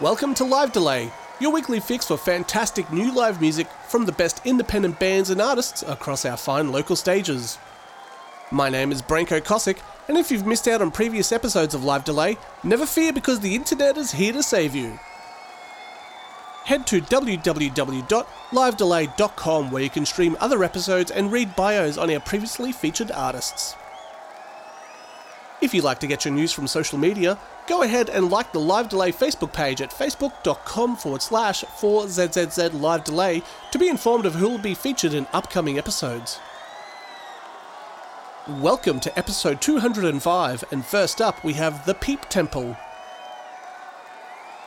Welcome to Live Delay, your weekly fix for fantastic new live music from the best independent bands and artists across our fine local stages. My name is Branko Kosick, and if you've missed out on previous episodes of Live Delay, never fear because the internet is here to save you. Head to www.livedelay.com where you can stream other episodes and read bios on our previously featured artists. If you'd like to get your news from social media, go ahead and like the Live Delay Facebook page at facebook.com forward slash 4ZZZ Live Delay to be informed of who will be featured in upcoming episodes. Welcome to episode 205, and first up we have The Peep Temple.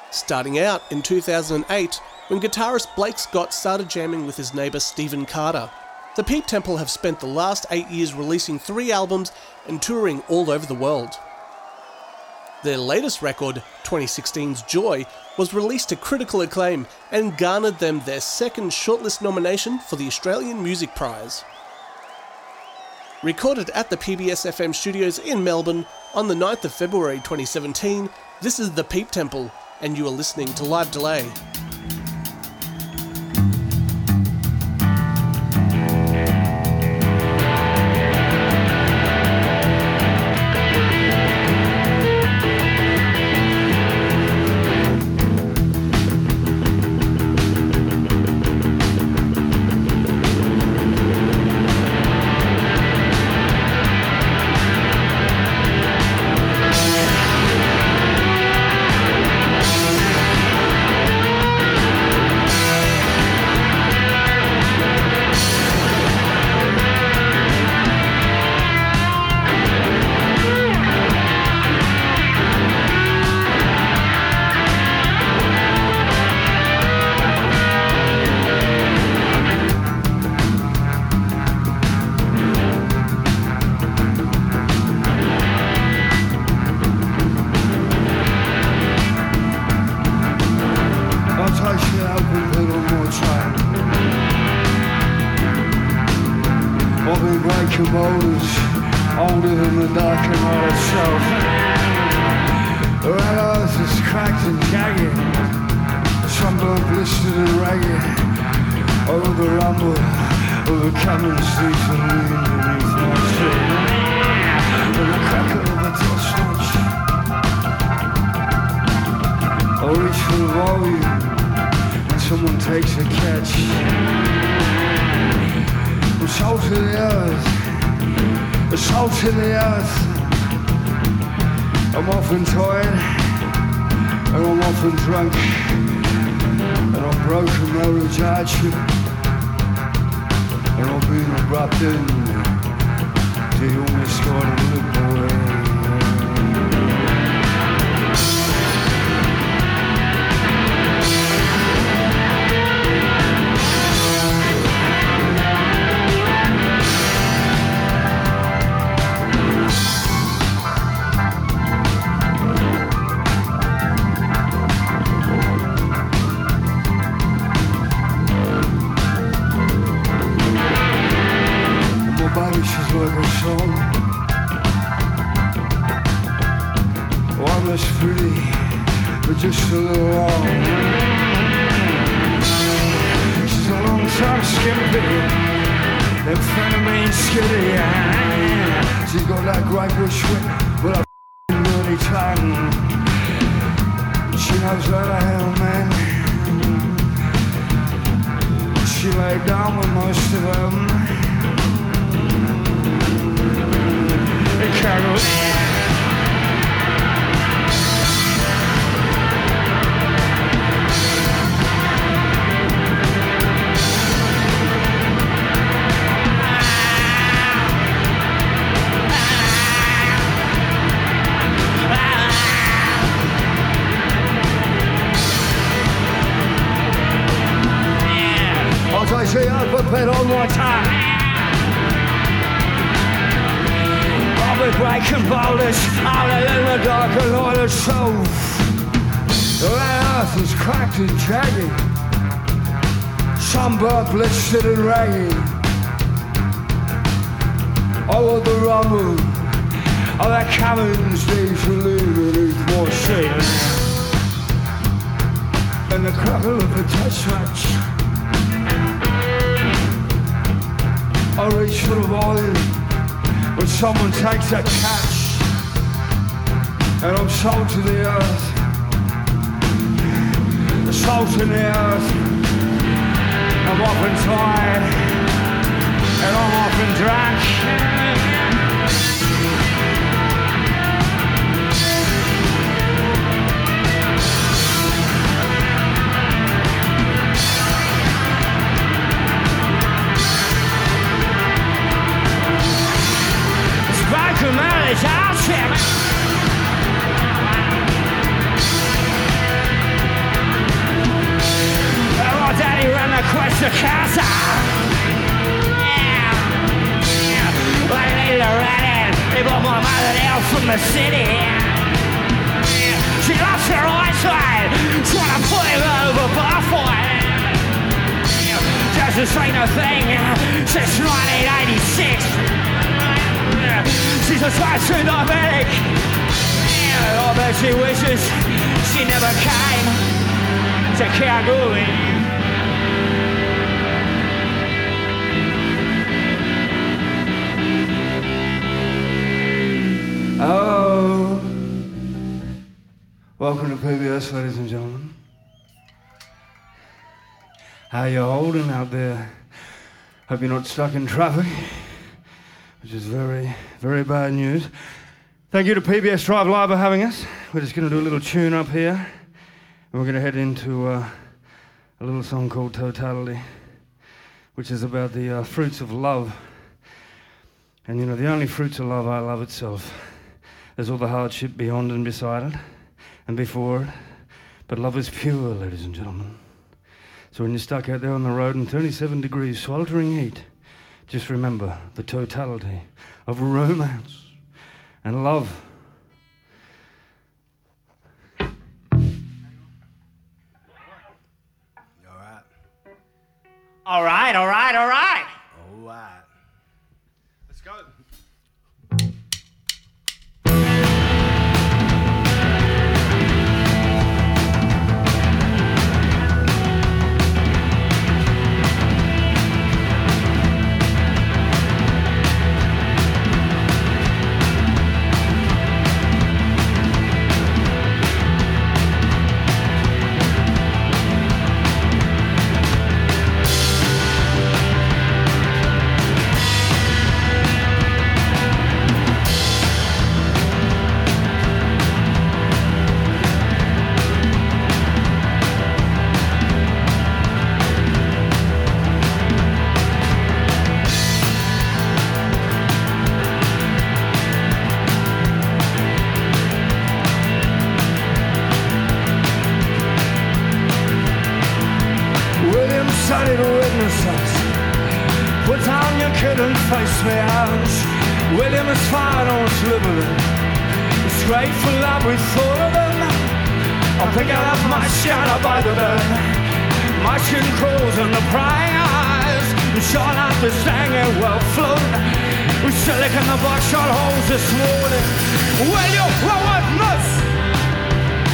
Starting out in 2008, when guitarist Blake Scott started jamming with his neighbour Stephen Carter. The Peep Temple have spent the last eight years releasing three albums and touring all over the world. Their latest record, 2016's Joy, was released to critical acclaim and garnered them their second shortlist nomination for the Australian Music Prize. Recorded at the PBS FM studios in Melbourne on the 9th of February 2017, this is The Peep Temple, and you are listening to Live Delay. And the crackle of a touch match. I reach for the volume when someone takes a catch, and I'm sold to the earth. The salt in the earth. I'm often tired, and I'm often drunk. I'll daddy ran. I needed a my mother from the city. She lost her eyesight, trying to put him over say no thing uh, since 1986. She's a tattoo diabetic. Yeah, I bet she wishes she never came to Kalgoorlie. Oh, welcome to PBS, ladies and gentlemen. How you holding out there? Hope you're not stuck in traffic which is very, very bad news. Thank you to PBS Drive Live for having us. We're just going to do a little tune up here, and we're going to head into uh, a little song called Totality, which is about the uh, fruits of love. And you know, the only fruits of love are love itself. There's all the hardship beyond and beside it, and before it. But love is pure, ladies and gentlemen. So when you're stuck out there on the road in 37 degrees, sweltering heat, just remember the totality of romance and love. All right. All right, all right, all right. grateful that we thought of them. I'll pick out my shadow by the bed. My skin crows and the prize. We shot out the stanger well flown. We silicon the box shot holes this morning. Well, you are worthless.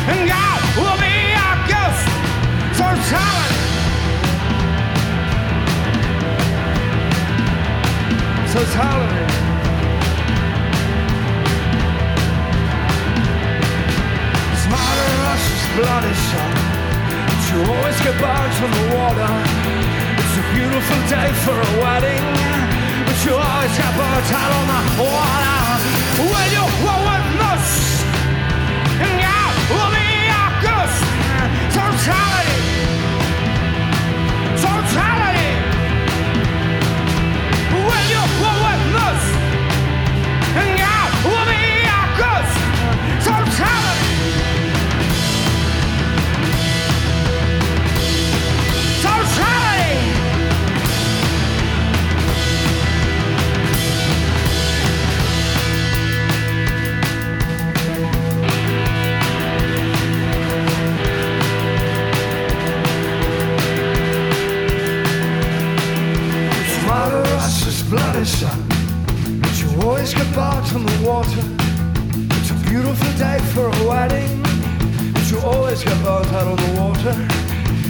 And God will be our guest for talent. So talent. rush is bloody shot But you always get burned from the water. It's a beautiful day for a wedding. But you always get burned out on the water. When you were witness, And I will be your ghost. Don't tell flourish up. but you always get burnt on the water. It's a beautiful day for a wedding, but you always get burnt out on the water.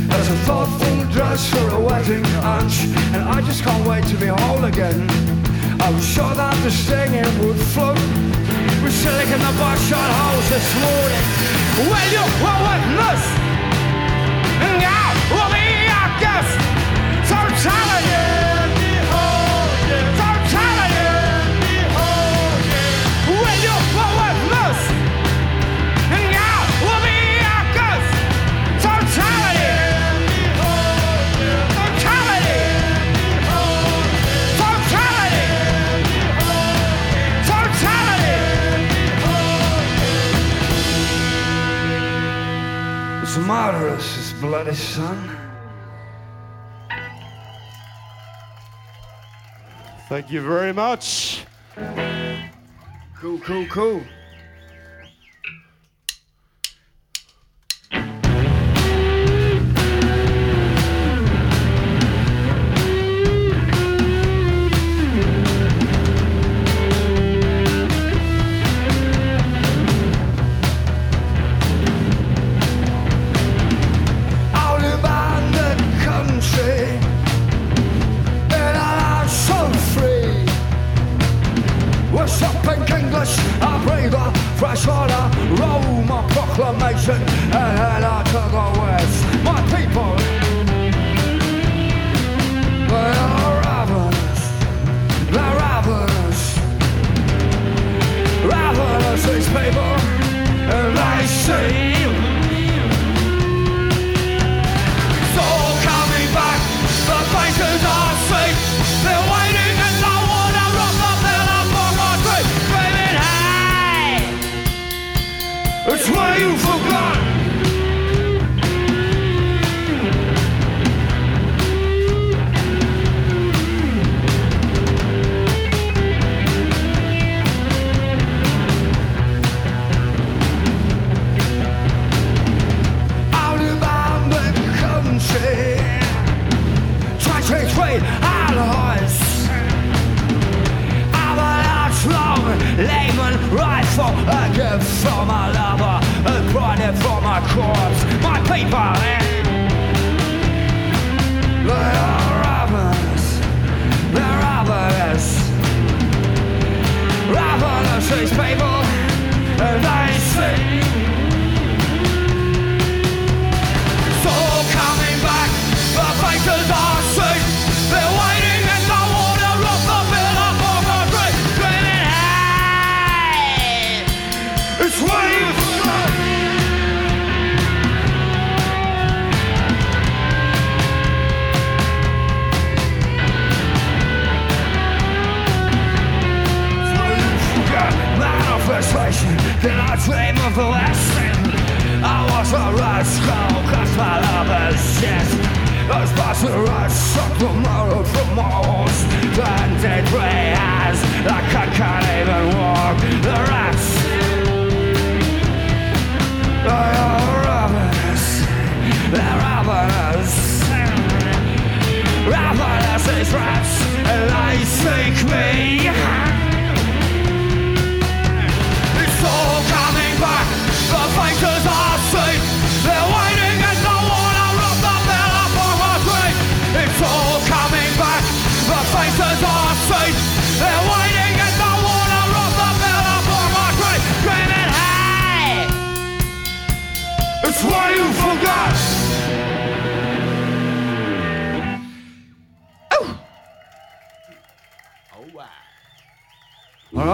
There's a thoughtful dress for a wedding lunch, and I just can't wait to be whole again. I was sure that the singing would float. We're sitting in the buckshot holes this morning. Well, you will witness? And I will be our guest. So I'm telling you. son. Thank you very much. Cool, cool, cool. Try to roll my proclamation, and out to the west.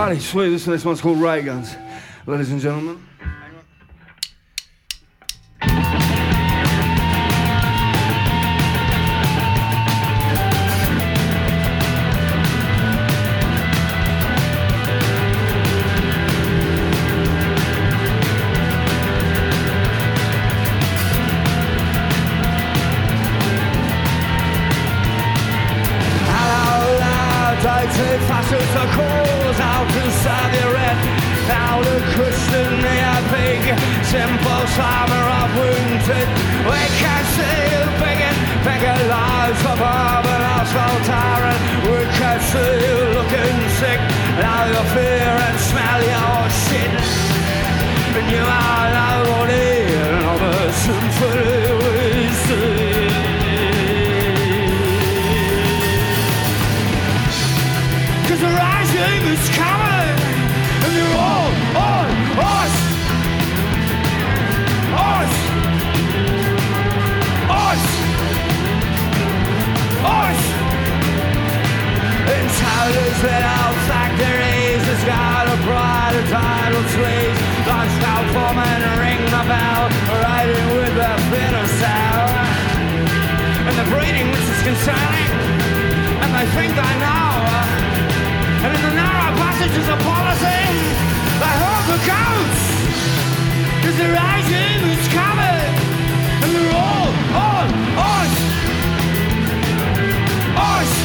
body. Sweet, this next one's called Ray Guns. Ladies and gentlemen. idle slaves Lunch now form and ring the bell. Riding with the bitter sound And the breeding which is concerning. And they think I know. And in the narrow passages of policy They hold the coats Cause the rising is coming. And they're all on us Us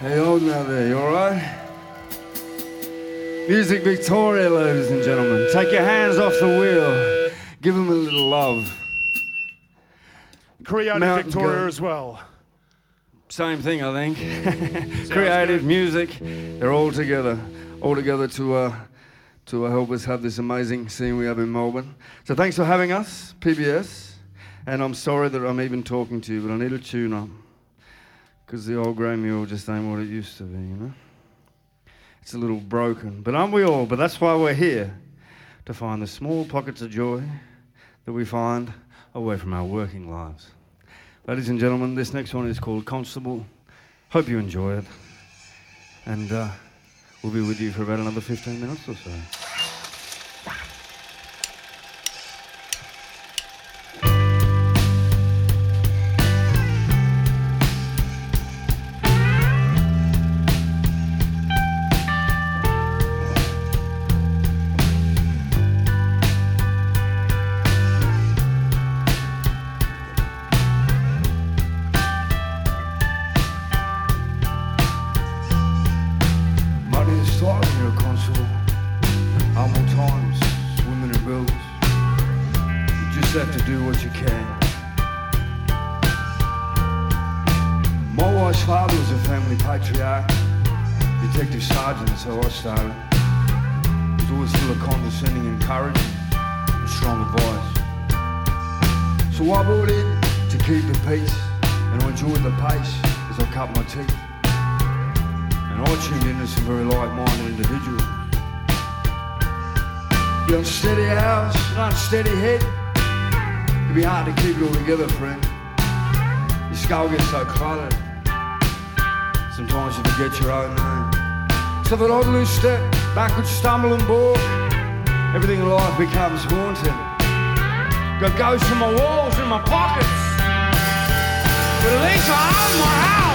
Hey, old now there, you alright? Music Victoria, ladies and gentlemen. Take your hands off the wheel. Give them a little love. Creative Mountain Victoria Goat. as well. Same thing, I think. Creative music, they're all together, all together to uh, to uh, help us have this amazing scene we have in Melbourne. So thanks for having us, PBS. And I'm sorry that I'm even talking to you, but I need a tune up because the old grey mule just ain't what it used to be, you know. It's a little broken, but aren't we all? But that's why we're here to find the small pockets of joy that we find away from our working lives. Ladies and gentlemen, this next one is called Constable. Hope you enjoy it. And uh, we'll be with you for about another 15 minutes or so. Step, backward stumble and balk, everything in life becomes haunting. Got ghosts in my walls, in my pockets. But at least I own my house.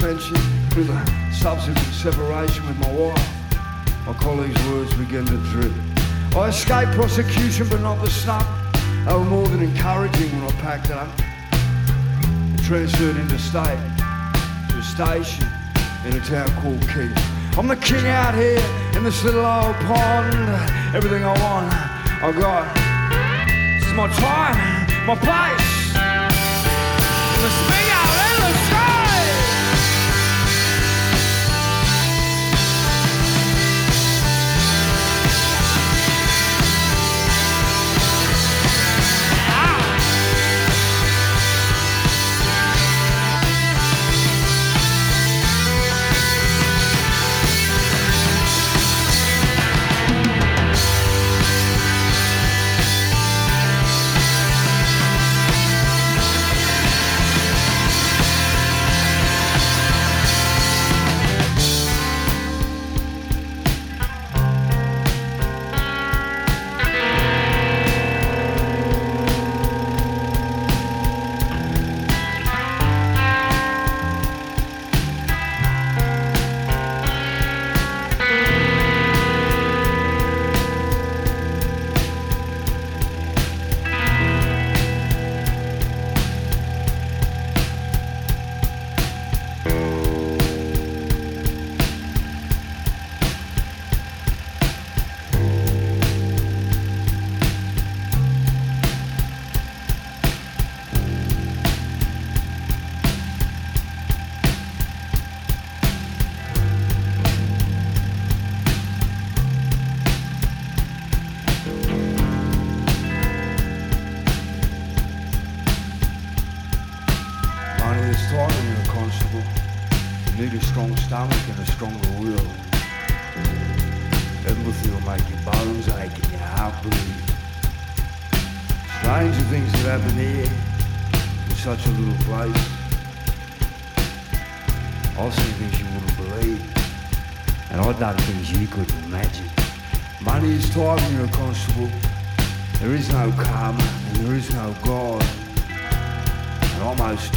Suspension with a subsequent separation with my wife. My colleague's words began to drip. I escaped prosecution, but not the snub. They were more than encouraging when I packed it up. and Transferred interstate to a station in a town called Keith. I'm the king out here in this little old pond. Everything I want, I got. This is my time, my place.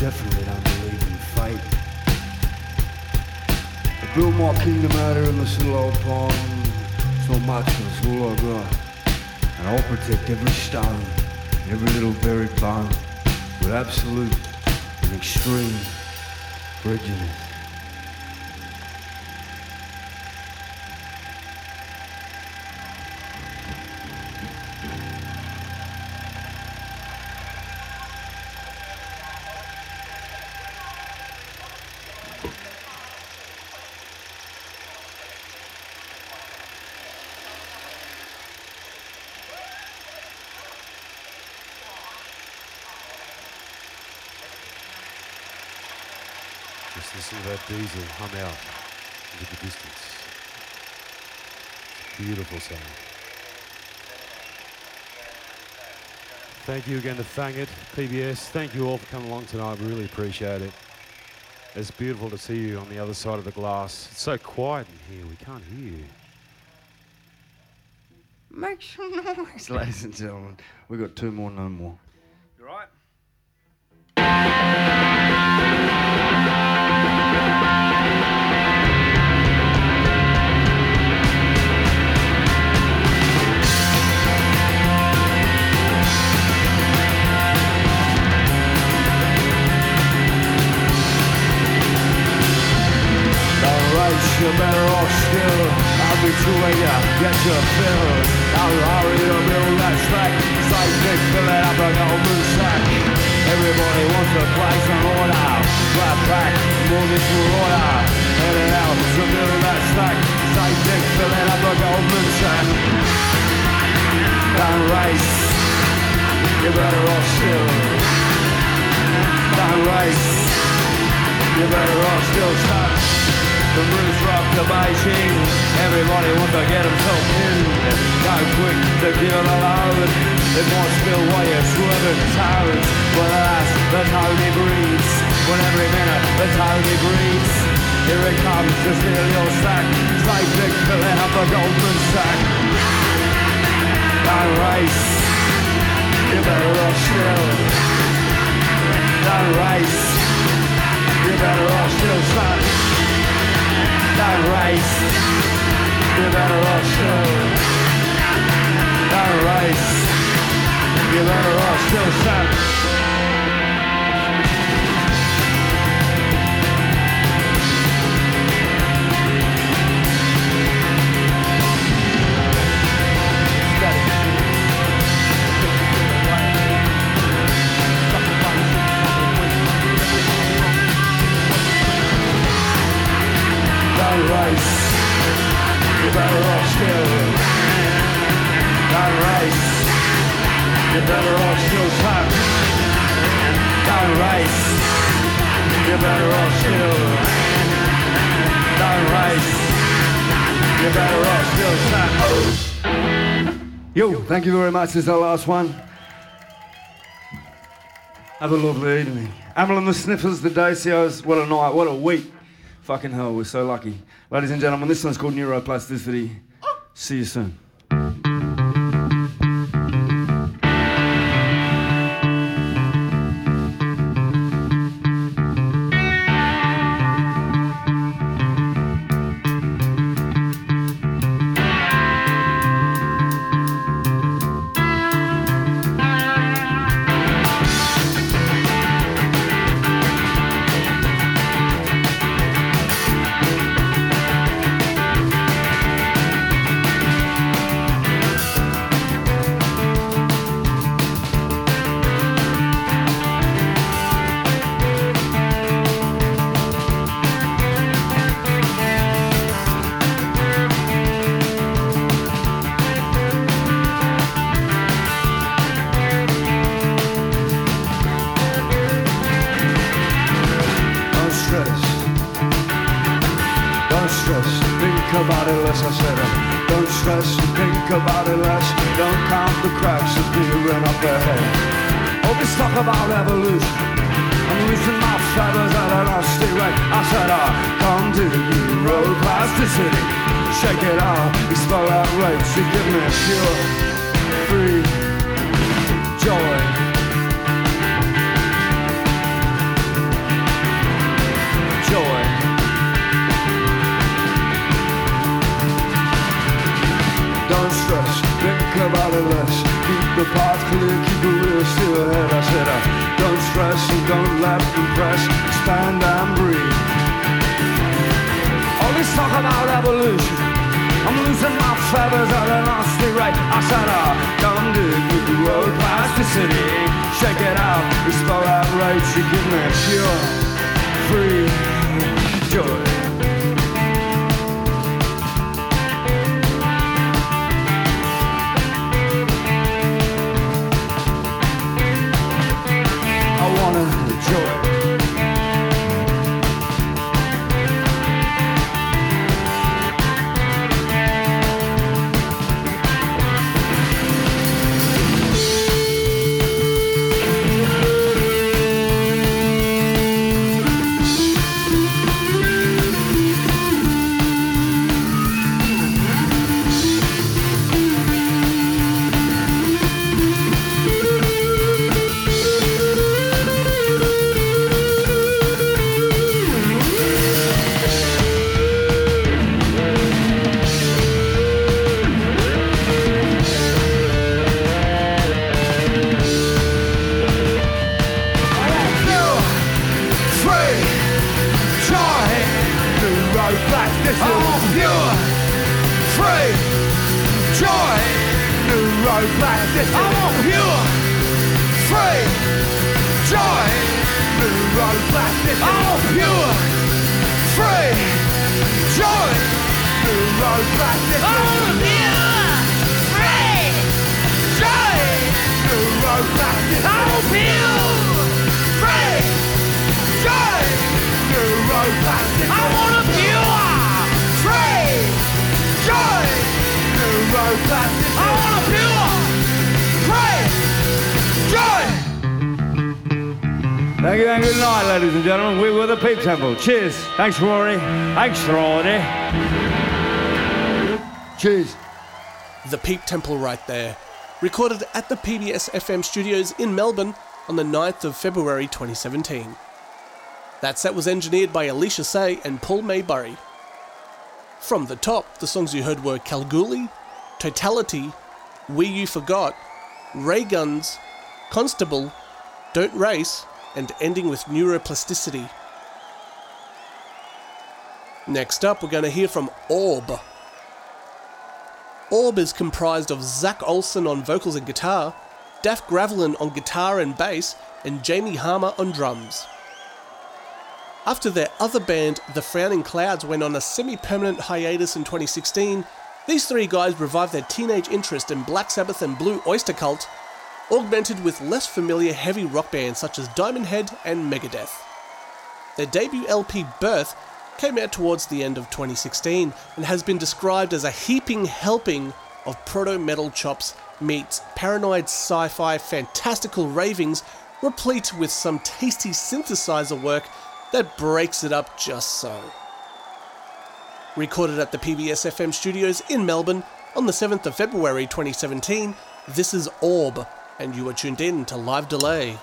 Definitely don't believe in fate. I built my kingdom out here in this little old pond. Not much, but it's all I got. And I'll protect every stone, every little buried bone with absolute and extreme prejudice. Just listen to that diesel hum out into the distance. Beautiful sound. Thank you again to Fangit, PBS. Thank you all for coming along tonight. We really appreciate it. It's beautiful to see you on the other side of the glass. It's so quiet in here, we can't hear you. Make some noise, ladies and gentlemen. We've got two more, no more. Still Don't race You better off still, son don't race. You better off still. Don't race. You better off still, son. Better off still, race. You better off still. You better off still, son. Yo, thank you very much. This is our last one. Have a lovely evening. Amyl and the Sniffers, the Dacios. What a night. What a week. Fucking hell, we're so lucky. Ladies and gentlemen, this one's called Neuroplasticity. See you soon. I said, uh, don't stress, and think about it less. Don't count the cracks appearing up ahead. All this talk about evolution. I'm losing my feathers at a lusty rate. I said, uh, come to you, the neuroplasticity. Shake it out, expel that rage. You give me a free the path clear, keep still ahead. I said, uh, don't stress and don't let them press. Expand and breathe. All this talk about evolution. I'm losing my feathers at a nasty rate. I said, uh, come to the road past the city. Shake it out, expel that rage. You give me pure, free joy. Cheers. Thanks, Rory. Thanks, Rory. Cheers. The Peep Temple right there. Recorded at the PBS FM studios in Melbourne on the 9th of February 2017. That set was engineered by Alicia Say and Paul Maybury. From the top, the songs you heard were Kalgoorlie, Totality, We You Forgot, Ray Guns, Constable, Don't Race, and ending with Neuroplasticity. Next up, we're going to hear from Orb. Orb is comprised of Zak Olsen on vocals and guitar, Daff Gravolin on guitar and bass, and Jamie Harmer on drums. After their other band, The Frowning Clouds, went on a semi permanent hiatus in 2016, these three guys revived their teenage interest in Black Sabbath and Blue Oyster Cult, augmented with less familiar heavy rock bands such as Diamond Head and Megadeth. Their debut LP Birth came out towards the end of 2016 and has been described as a heaping helping of proto metal chops meets paranoid sci fi fantastical ravings, replete with some tasty synthesizer work that breaks it up just so. Recorded at the PBS FM studios in Melbourne on the 7th of February 2017, this is Orb, and you are tuned in to Live Delay.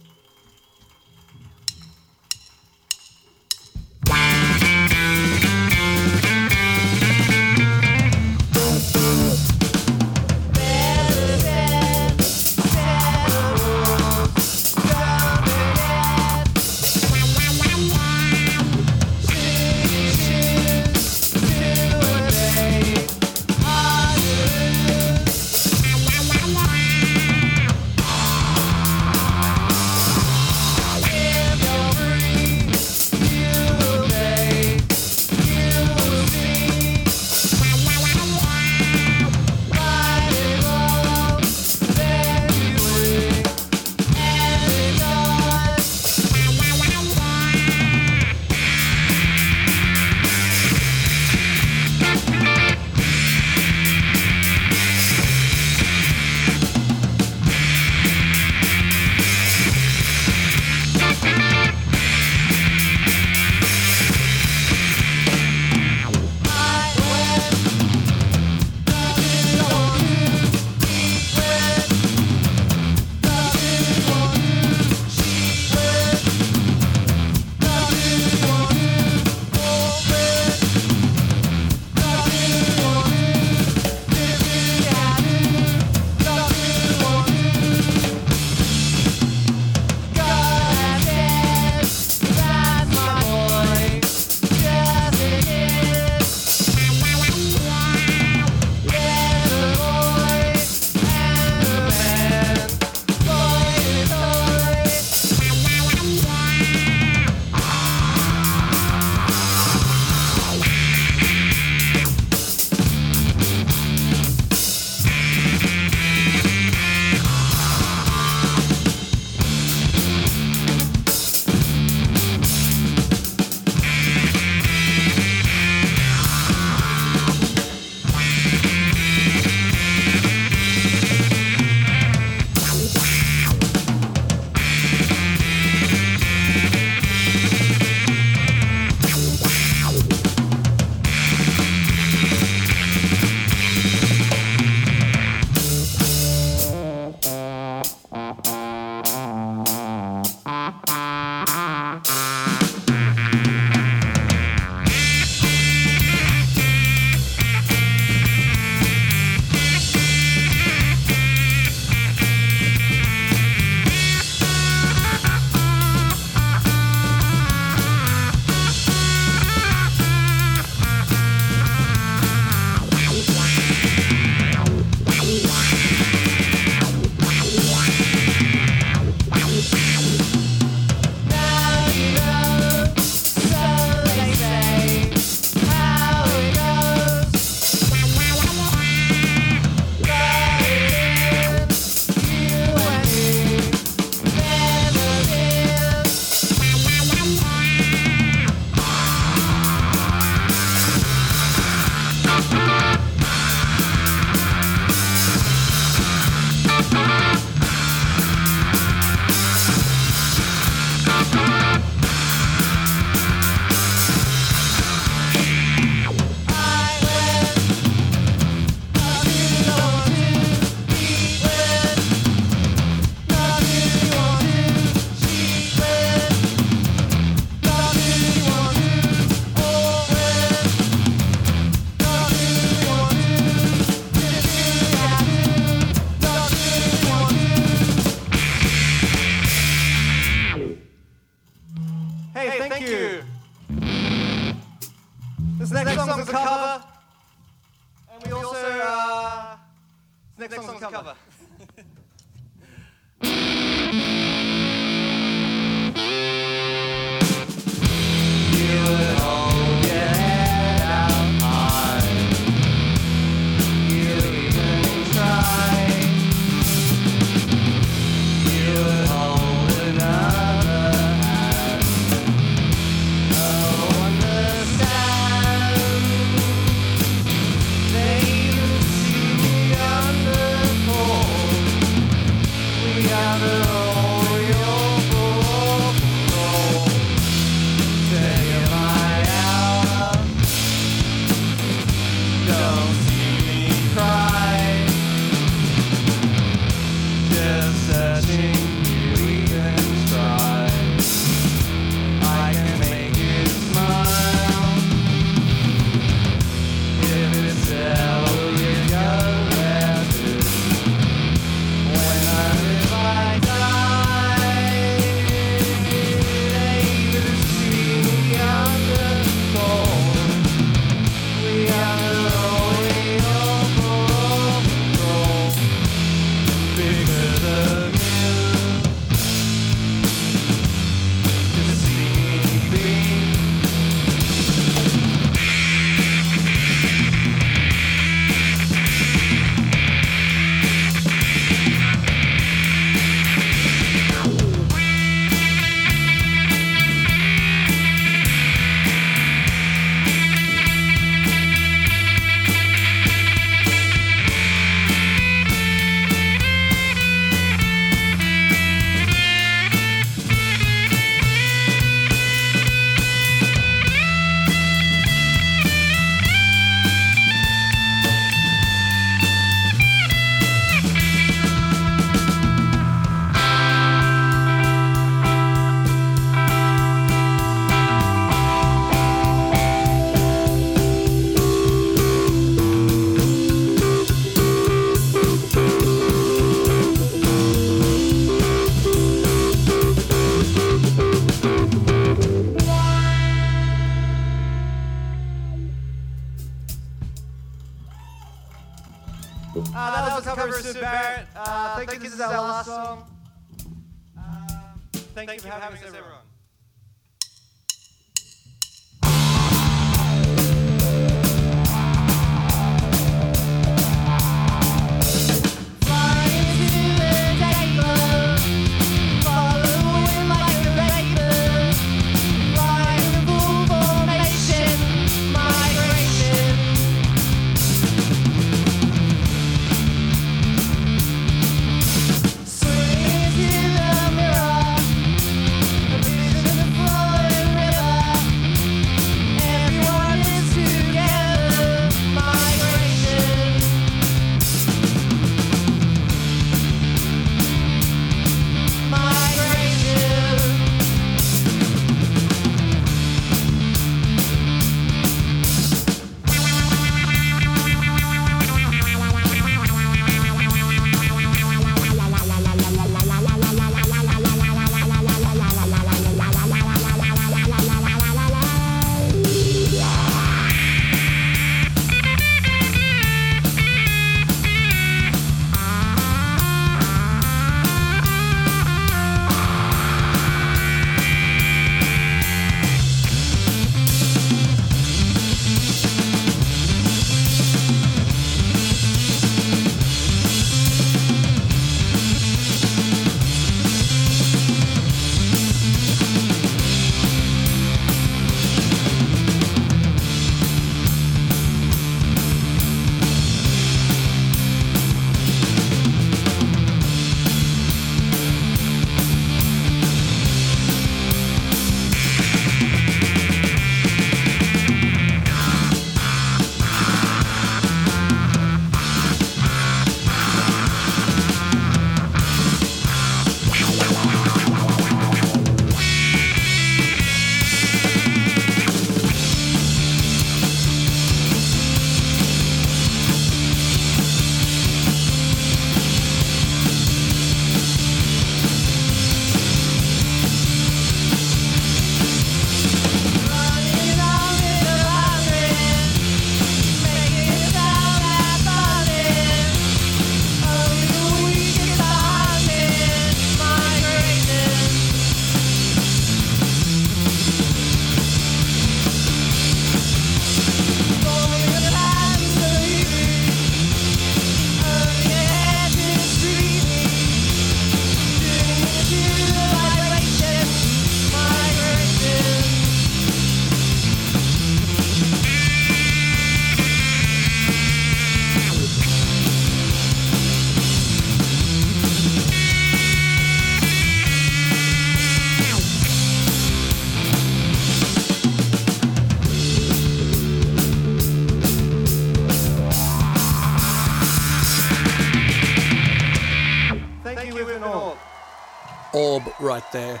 Right there.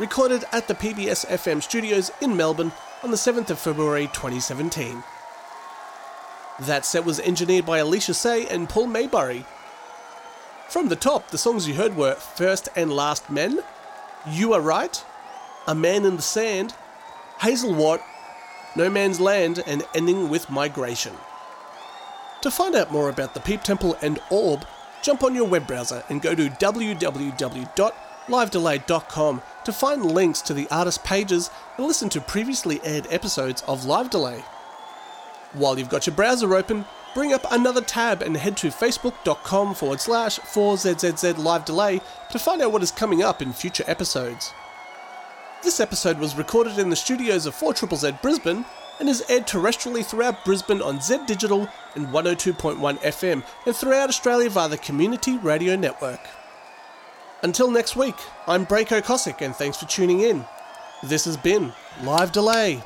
Recorded at the PBS FM studios in Melbourne on the 7th of February 2017. That set was engineered by Alicia Say and Paul Maybury. From the top, the songs you heard were First and Last Men, You Are Right, A Man in the Sand, Hazel Watt, No Man's Land, and ending with Migration. To find out more about the Peep Temple and Orb, jump on your web browser and go to www.livedelay.com to find links to the artist pages and listen to previously aired episodes of Live Delay. While you've got your browser open, bring up another tab and head to facebook.com forward slash 4ZZZ Live Delay to find out what is coming up in future episodes. This episode was recorded in the studios of 4ZZZ Brisbane and is aired terrestrially throughout Brisbane on Z Digital and 102.1 FM and throughout Australia via the Community Radio Network. Until next week, I'm Breako Cossack and thanks for tuning in. This has been Live Delay.